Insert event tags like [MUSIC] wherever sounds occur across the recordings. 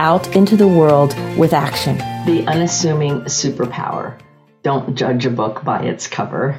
out into the world with action. The unassuming superpower. Don't judge a book by its cover.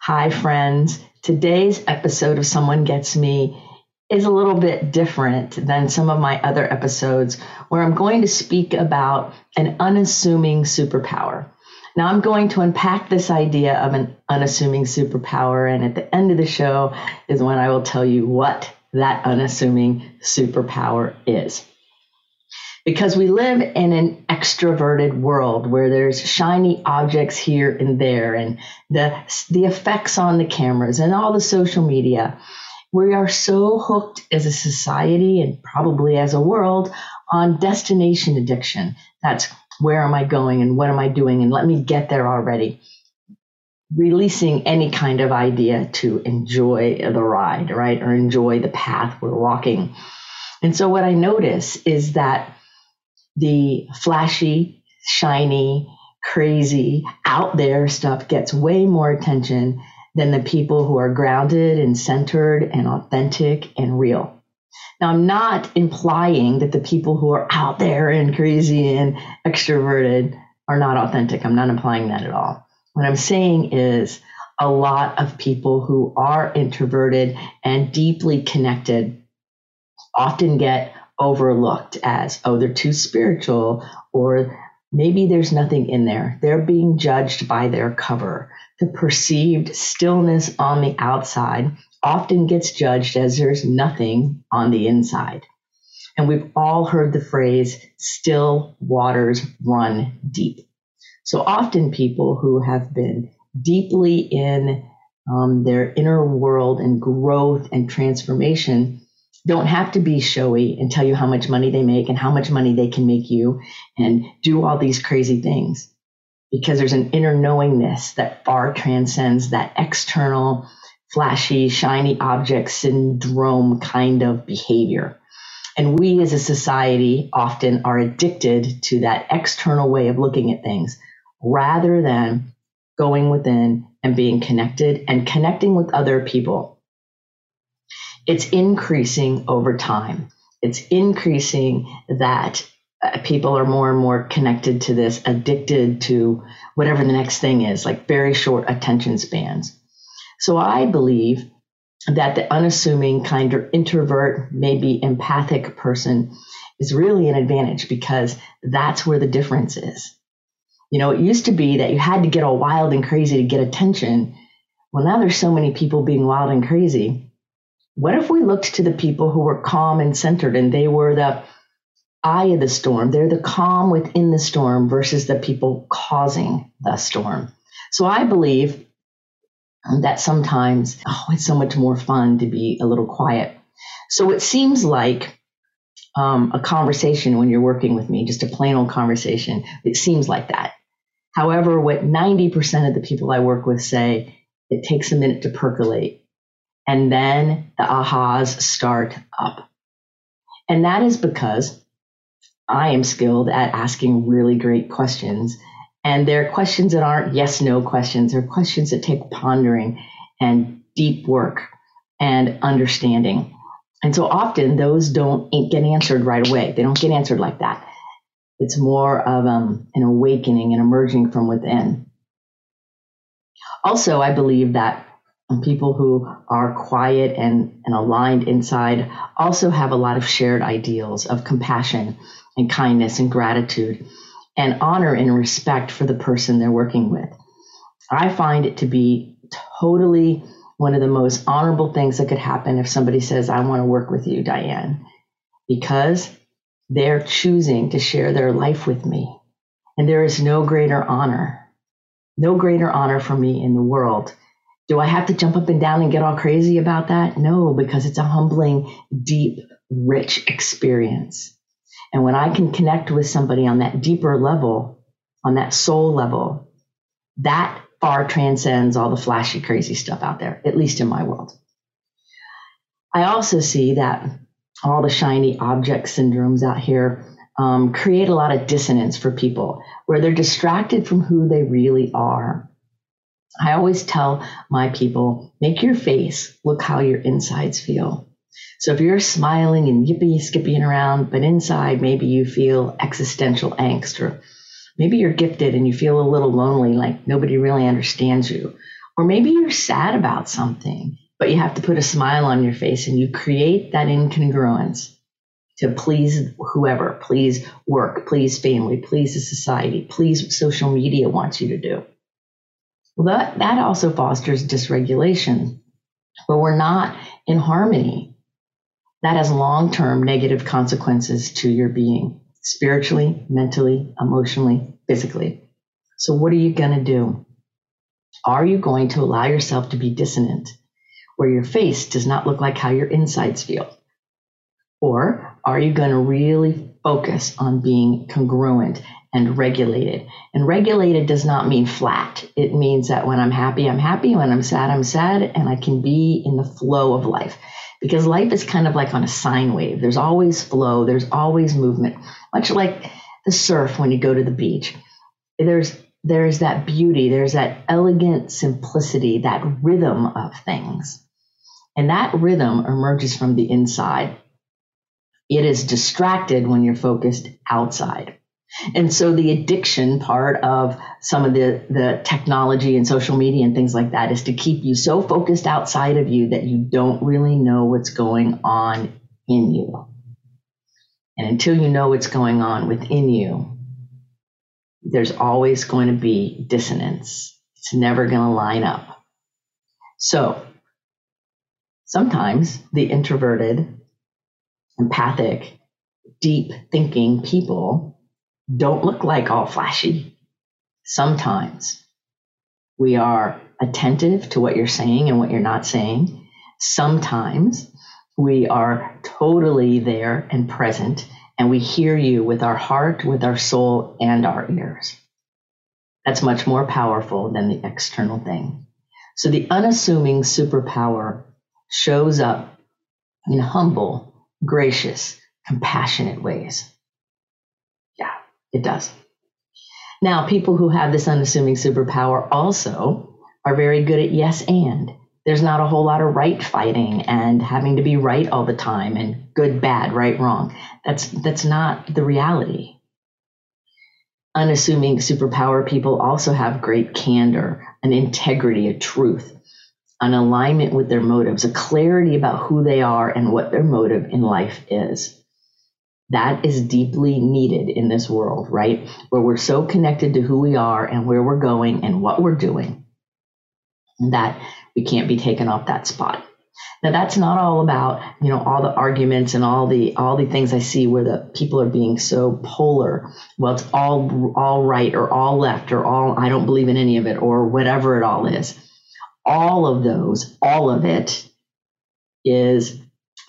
Hi, friends. Today's episode of Someone Gets Me is a little bit different than some of my other episodes where I'm going to speak about an unassuming superpower. Now, I'm going to unpack this idea of an unassuming superpower, and at the end of the show is when I will tell you what that unassuming superpower is because we live in an extroverted world where there's shiny objects here and there and the the effects on the cameras and all the social media. We are so hooked as a society and probably as a world on destination addiction. That's where am i going and what am i doing? And let me get there already. Releasing any kind of idea to enjoy the ride right? Or enjoy the path we're walking. And so what i notice is that the flashy, shiny, crazy, out there stuff gets way more attention than the people who are grounded and centered and authentic and real. Now, I'm not implying that the people who are out there and crazy and extroverted are not authentic. I'm not implying that at all. What I'm saying is a lot of people who are introverted and deeply connected often get overlooked as, oh, they're too spiritual, or maybe there's nothing in there. They're being judged by their cover. The perceived stillness on the outside often gets judged as there's nothing on the inside. And we've all heard the phrase, still waters run deep. So often people who have been deeply in um, their inner world and growth and transformation don't have to be showy and tell you how much money they make and how much money they can make you and do all these crazy things. Because there's an inner knowingness that far transcends that external flashy shiny object syndrome kind of behavior. And we as a society often are addicted to that external way of looking at things rather than going within and being connected and connecting with other people it's increasing over time. It's increasing that uh, people are more and more connected to this, addicted to whatever the next thing is, like very short attention spans. So I believe that the unassuming kind of introvert, maybe empathic person is really an advantage because that's where the difference is. You know, it used to be that you had to get all wild and crazy to get attention. Well, now there's so many people being wild and crazy what if we looked to the people who were calm and centered and they were the eye of the storm? They're the calm within the storm versus the people causing the storm. So I believe that sometimes, oh, it's so much more fun to be a little quiet. So it seems like um, a conversation when you're working with me, just a plain old conversation, it seems like that. However, what 90% of the people I work with say, it takes a minute to percolate and then the ahas start up. And that is because I am skilled at asking really great questions. And they're questions that aren't yes no questions, they're questions that take pondering and deep work and understanding. And so often those don't get answered right away. They don't get answered like that. It's more of um, an awakening and emerging from within. Also, I believe that and people who are quiet and, and aligned inside also have a lot of shared ideals of compassion and kindness and gratitude and honor and respect for the person they're working with. I find it to be totally one of the most honorable things that could happen if somebody says, I want to work with you, Diane, because they're choosing to share their life with me. And there is no greater honor, no greater honor for me in the world do I have to jump up and down and get all crazy about that? No, because it's a humbling, deep, rich experience. And when I can connect with somebody on that deeper level, on that soul level, that far transcends all the flashy, crazy stuff out there, at least in my world. I also see that all the shiny object syndromes out here um, create a lot of dissonance for people where they're distracted from who they really are. I always tell my people make your face look how your insides feel. So if you're smiling and yippee skipping around, but inside maybe you feel existential angst, or maybe you're gifted and you feel a little lonely, like nobody really understands you, or maybe you're sad about something, but you have to put a smile on your face and you create that incongruence to please whoever, please work, please family, please the society, please what social media wants you to do. Well, that, that also fosters dysregulation, where we're not in harmony that has long term negative consequences to your being spiritually, mentally, emotionally, physically. So, what are you going to do? Are you going to allow yourself to be dissonant, where your face does not look like how your insides feel? Or are you going to really focus on being congruent and regulated? And regulated does not mean flat. It means that when I'm happy, I'm happy. When I'm sad, I'm sad. And I can be in the flow of life because life is kind of like on a sine wave. There's always flow, there's always movement, much like the surf when you go to the beach. There's there's that beauty, there's that elegant simplicity, that rhythm of things. And that rhythm emerges from the inside. It is distracted when you're focused outside. And so the addiction part of some of the, the technology and social media and things like that is to keep you so focused outside of you that you don't really know what's going on in you. And until you know what's going on within you, there's always going to be dissonance. It's never going to line up. So sometimes the introverted, empathic, deep thinking people don't look like all flashy. Sometimes we are attentive to what you're saying and what you're not saying. Sometimes we are totally there and present and we hear you with our heart, with our soul, and our ears. That's much more powerful than the external thing. So the unassuming superpower shows up in humble, gracious, compassionate ways. It does. Now, people who have this unassuming superpower also are very good at yes and. There's not a whole lot of right fighting and having to be right all the time and good, bad, right, wrong. That's that's not the reality. Unassuming superpower people also have great candor, an integrity, a truth, an alignment with their motives, a clarity about who they are and what their motive in life is that is deeply needed in this world, right? Where we're so connected to who we are and where we're going and what we're doing that we can't be taken off that spot. Now that's not all about, you know, all the arguments and all the all the things I see where the people are being so polar. Well, it's all all right or all left or all I don't believe in any of it or whatever it all is. All of those, all of it is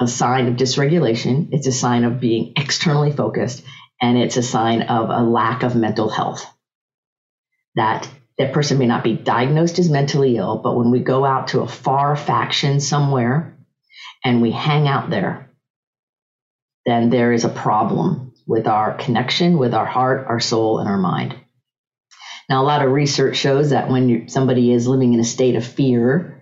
a sign of dysregulation. It's a sign of being externally focused, and it's a sign of a lack of mental health. That that person may not be diagnosed as mentally ill, but when we go out to a far faction somewhere and we hang out there, then there is a problem with our connection with our heart, our soul, and our mind. Now, a lot of research shows that when somebody is living in a state of fear,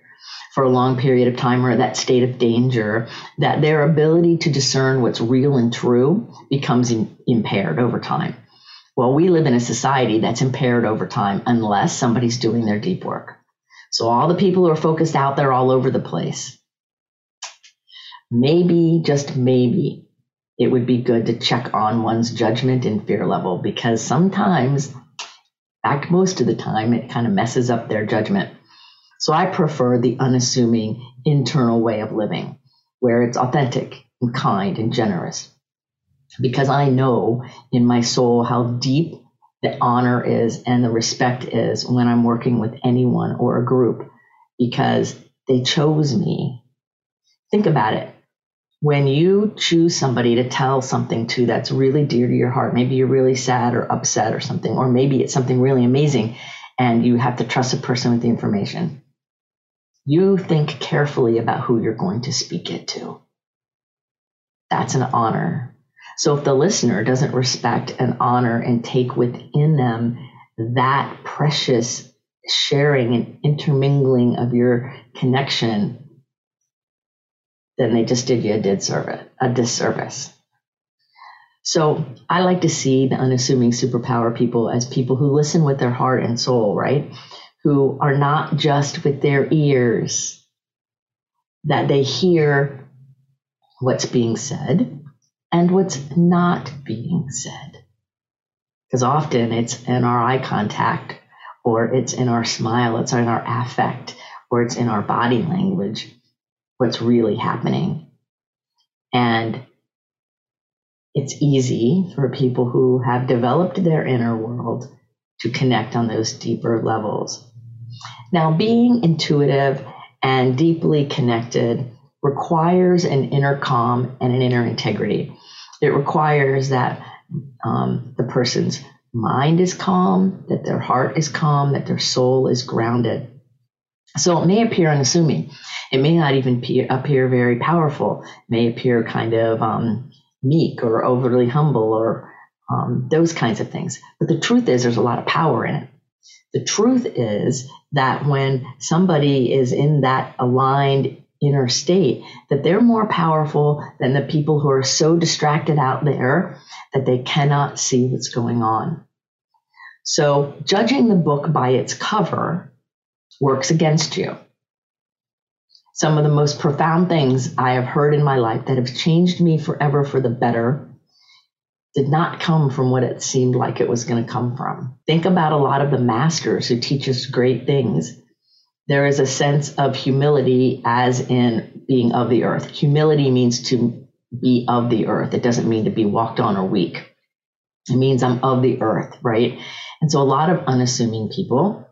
for a long period of time or that state of danger, that their ability to discern what's real and true becomes in, impaired over time. Well, we live in a society that's impaired over time unless somebody's doing their deep work. So, all the people who are focused out there all over the place, maybe, just maybe, it would be good to check on one's judgment and fear level because sometimes, in fact, most of the time, it kind of messes up their judgment. So I prefer the unassuming internal way of living where it's authentic and kind and generous because I know in my soul how deep the honor is and the respect is when I'm working with anyone or a group because they chose me. Think about it. when you choose somebody to tell something to that's really dear to your heart, maybe you're really sad or upset or something, or maybe it's something really amazing and you have to trust a person with the information, you think carefully about who you're going to speak it to. That's an honor. So if the listener doesn't respect and honor and take within them that precious sharing and intermingling of your connection, then they just did you a disservice. A disservice. So I like to see the unassuming superpower people as people who listen with their heart and soul, right? Who are not just with their ears, that they hear what's being said and what's not being said. Because often it's in our eye contact, or it's in our smile, it's in our affect, or it's in our body language what's really happening. And it's easy for people who have developed their inner world to connect on those deeper levels. Now, being intuitive and deeply connected requires an inner calm and an inner integrity. It requires that um, the person's mind is calm, that their heart is calm, that their soul is grounded. So it may appear unassuming. It may not even appear, appear very powerful. It may appear kind of um, meek or overly humble or um, those kinds of things. But the truth is, there's a lot of power in it. The truth is that when somebody is in that aligned inner state, that they're more powerful than the people who are so distracted out there that they cannot see what's going on. So, judging the book by its cover works against you. Some of the most profound things I have heard in my life that have changed me forever for the better did not come from what it seemed like it was going to come from. Think about a lot of the masters who teach us great things. There is a sense of humility as in being of the earth. Humility means to be of the earth. It doesn't mean to be walked on or weak. It means I'm of the earth, right? And so a lot of unassuming people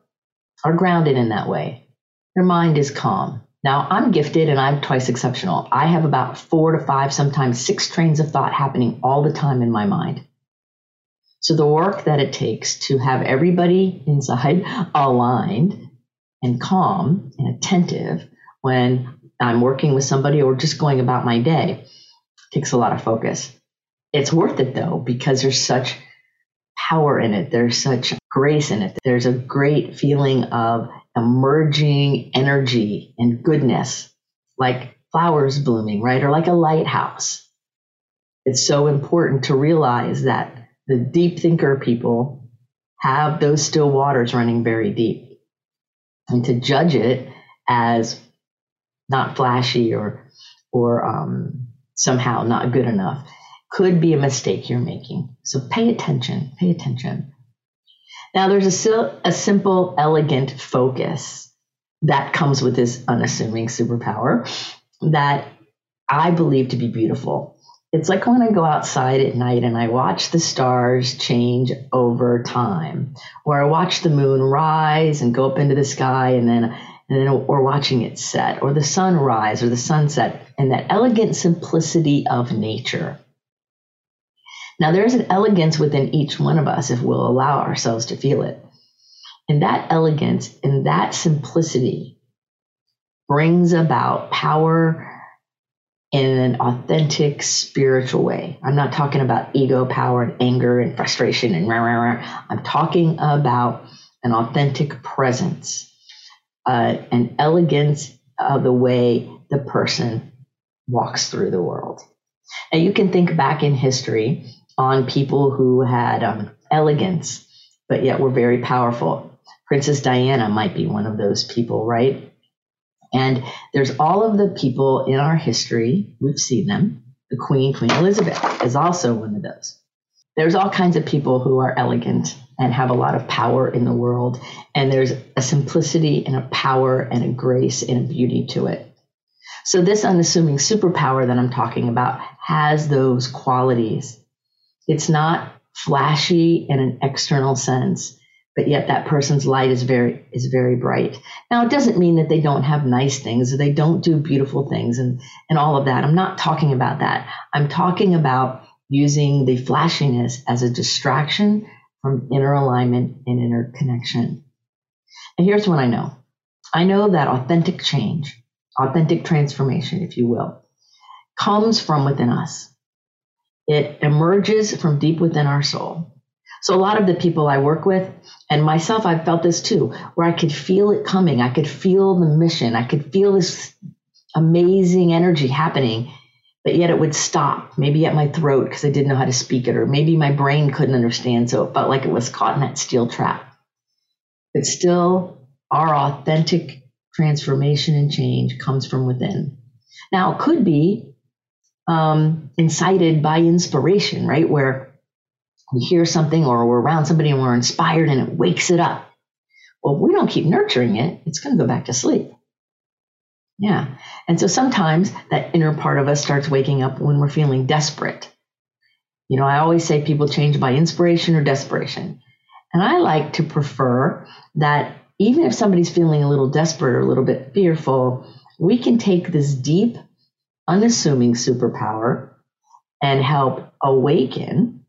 are grounded in that way. Their mind is calm. Now, I'm gifted and I'm twice exceptional. I have about four to five, sometimes six trains of thought happening all the time in my mind. So, the work that it takes to have everybody inside [LAUGHS] aligned and calm and attentive when I'm working with somebody or just going about my day takes a lot of focus. It's worth it though, because there's such power in it. There's such grace in it. There's a great feeling of emerging energy and goodness, like flowers blooming, right? Or like a lighthouse. It's so important to realize that the deep thinker people have those still waters running very deep. And to judge it as not flashy or or um, somehow not good enough could be a mistake you're making. So pay attention, pay attention. Now, there's a, a simple, elegant focus that comes with this unassuming superpower that I believe to be beautiful. It's like when I go outside at night and I watch the stars change over time, or I watch the moon rise and go up into the sky and then and then or watching it set, or the sun rise or the sunset, and that elegant simplicity of nature. Now, there's an elegance within each one of us if we'll allow ourselves to feel it. And that elegance and that simplicity brings about power in an authentic spiritual way. I'm not talking about ego power and anger and frustration and rah, rah, rah. I'm talking about an authentic presence, uh, an elegance of the way the person walks through the world. Now you can think back in history on people who had um, elegance, but yet were very powerful. Princess Diana might be one of those people, right? And there's all of the people in our history, we've seen them. The Queen, Queen Elizabeth, is also one of those. There's all kinds of people who are elegant and have a lot of power in the world. And there's a simplicity and a power and a grace and a beauty to it. So, this unassuming superpower that I'm talking about has those qualities. It's not flashy in an external sense, but yet that person's light is very is very bright. Now it doesn't mean that they don't have nice things or they don't do beautiful things and and all of that. I'm not talking about that. I'm talking about using the flashiness as a distraction from inner alignment and inner connection. And here's what I know. I know that authentic change, authentic transformation, if you will, comes from within us. It emerges from deep within our soul. So a lot of the people I work with and myself, I've felt this too, where I could feel it coming. I could feel the mission. I could feel this amazing energy happening, but yet it would stop, maybe at my throat because I didn't know how to speak it, or maybe my brain couldn't understand. So it felt like it was caught in that steel trap. But still, our authentic transformation and change comes from within. Now, it could be um, incited by inspiration, right? Where we hear something or we're around somebody and we're inspired and it wakes it up. Well, we don't keep nurturing it, it's going to go back to sleep. Yeah. And so sometimes that inner part of us starts waking up when we're feeling desperate. You know, I always say people change by inspiration or desperation. And I like to prefer that even if somebody's feeling a little desperate or a little bit fearful, we can take this deep, unassuming superpower and help awaken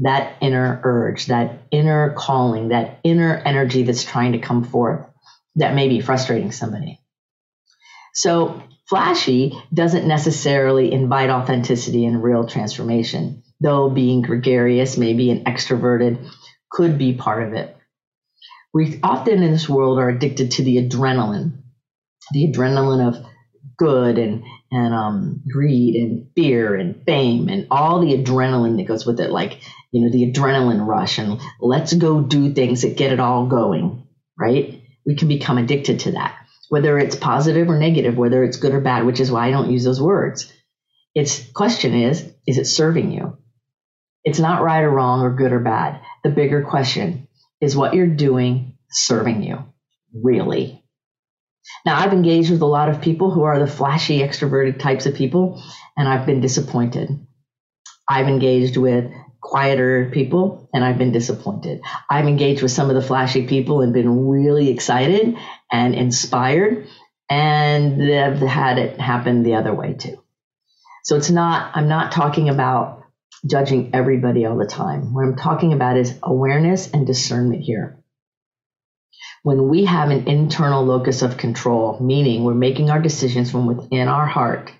that inner urge, that inner calling, that inner energy that's trying to come forth that may be frustrating somebody. So, flashy doesn't necessarily invite authenticity and real transformation, though being gregarious, maybe an extroverted, could be part of it. We often in this world are addicted to the adrenaline, the adrenaline of good and and um, greed and fear and fame and all the adrenaline that goes with it, like you know the adrenaline rush and let's go do things that get it all going, right? We can become addicted to that, whether it's positive or negative, whether it's good or bad, which is why I don't use those words. Its question is, is it serving you? It's not right or wrong or good or bad. The bigger question is what you're doing serving you, really? Now, I've engaged with a lot of people who are the flashy, extroverted types of people, and I've been disappointed. I've engaged with quieter people and I've been disappointed. I've engaged with some of the flashy people and been really excited and inspired, and I've had it happen the other way too. So it's not, I'm not talking about judging everybody all the time. What I'm talking about is awareness and discernment here when we have an internal locus of control, meaning we're making our decisions from within our heart,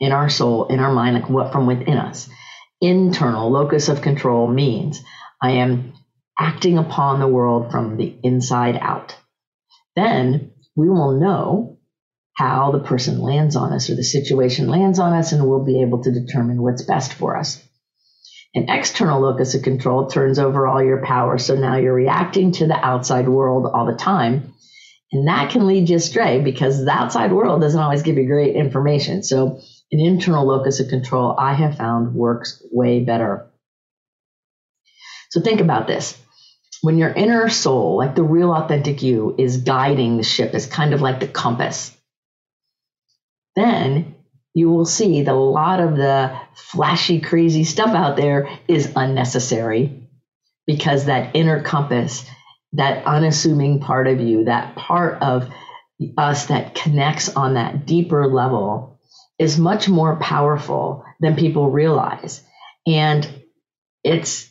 in our soul, in our mind, like what from within us. Internal locus of control means I am acting upon the world from the inside out. Then we will know how the person lands on us or the situation lands on us, and we'll be able to determine what's best for us. An external locus of control turns over all your power. So now you're reacting to the outside world all the time. And that can lead you astray because the outside world doesn't always give you great information. So an internal locus of control I have found works way better. So think about this. When your inner soul, like the real authentic you, is guiding the ship, is kind of like the compass, then you will see that a lot of the flashy, crazy stuff out there is unnecessary because that inner compass, that unassuming part of you, that part of us that connects on that deeper level is much more powerful than people realize. And it's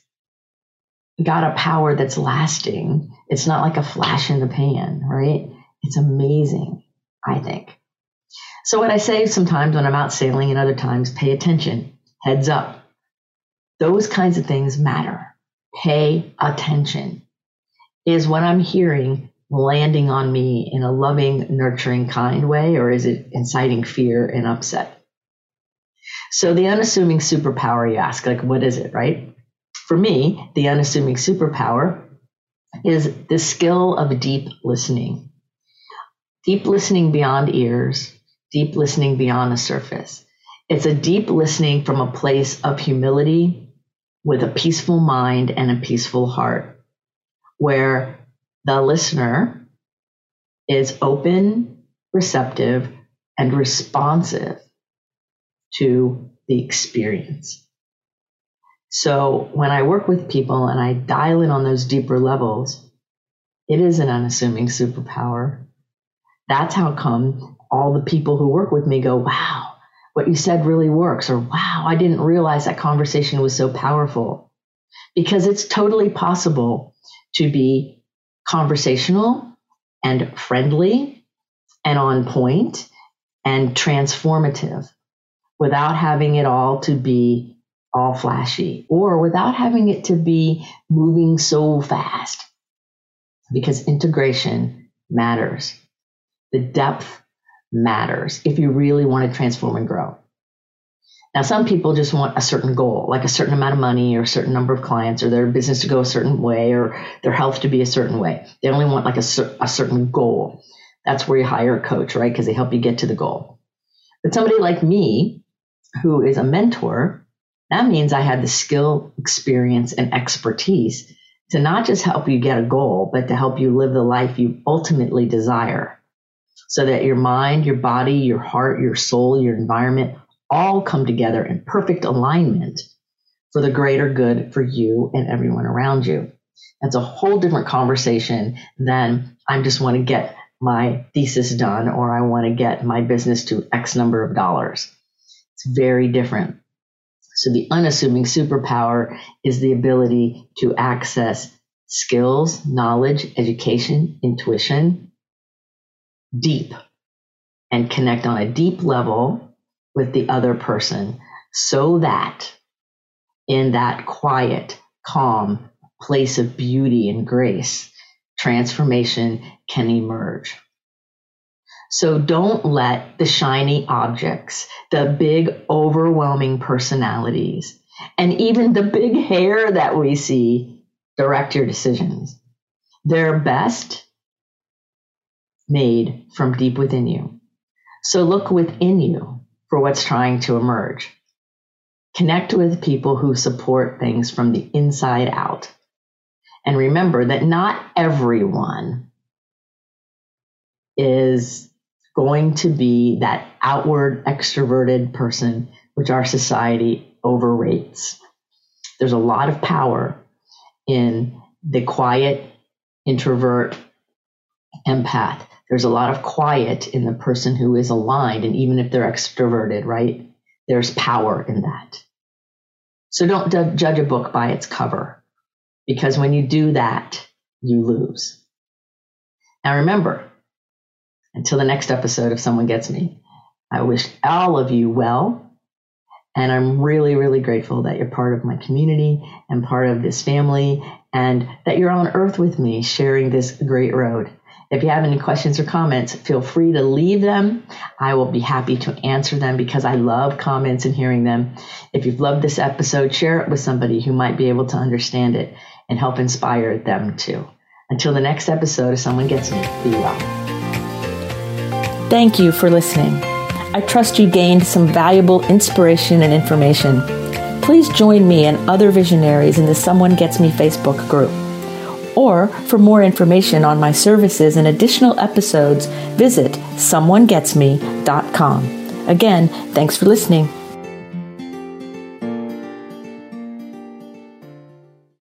got a power that's lasting. It's not like a flash in the pan, right? It's amazing, I think. So, what I say sometimes when I'm out sailing and other times, pay attention, heads up. Those kinds of things matter. Pay attention. Is what I'm hearing landing on me in a loving, nurturing, kind way, or is it inciting fear and upset? So, the unassuming superpower you ask, like, what is it, right? For me, the unassuming superpower is the skill of deep listening. Deep listening beyond ears, deep listening beyond the surface. It's a deep listening from a place of humility with a peaceful mind and a peaceful heart, where the listener is open, receptive, and responsive to the experience. So when I work with people and I dial in on those deeper levels, It is an unassuming superpower. That's how come all the people who work with me go, wow, what you said really works, or wow, I didn't realize that conversation was so powerful. Because it's totally possible to be conversational and friendly and on point and transformative without having it all to be all flashy or without having it to be moving so fast because integration matters. The depth matters if you really want to transform and grow. Now, some people just want a certain goal, like a certain amount of money or a certain number of clients or their business to go a certain way or their health to be a certain way. They only want like a, a certain goal. That's where you hire a coach, right? Because they help you get to the goal. But somebody like me, who is a mentor, that means I have the skill, experience, and expertise to not just help you get a goal, but to help you live the life you ultimately desire so that your mind, your body, your heart, your soul, your environment all come together in perfect alignment for the greater good for you and everyone around you. That's a whole different conversation than I just want to get my thesis done or I want to get my business to X number of dollars. It's very different. So the unassuming superpower is the ability to access skills, knowledge, education, intuition deep and connect on a deep level with the other person so that in that quiet, calm place of beauty and grace, transformation can emerge. So don't let the shiny objects, the big overwhelming personalities, and even the big hair that we see direct your decisions. They're best made from deep within you. So look within you for what's trying to emerge. Connect with people who support things from the inside out. And remember that not everyone is going to be that outward extroverted person, which our society overrates. There's a lot of power in the quiet introvert empath there's a lot of quiet in the person who is aligned. And even if they're extroverted, right, there's power in that. So don't d- judge a book by its cover, because when you do that, you lose. Now remember, until the next episode, if someone gets me, I wish all of you well. And I'm really, really grateful that you're part of my community and part of this family and that you're on earth with me sharing this great road. If you have any questions or comments, feel free to leave them. I will be happy to answer them because I love comments and hearing them. If you've loved this episode, share it with somebody who might be able to understand it and help inspire them too. Until the next episode, if someone gets me, be well. Thank you for listening. I trust you gained some valuable inspiration and information. Please join me and other visionaries in the Someone Gets Me Facebook group. Or for more information on my services and additional episodes, visit someonegetsme.com. Again, thanks for listening.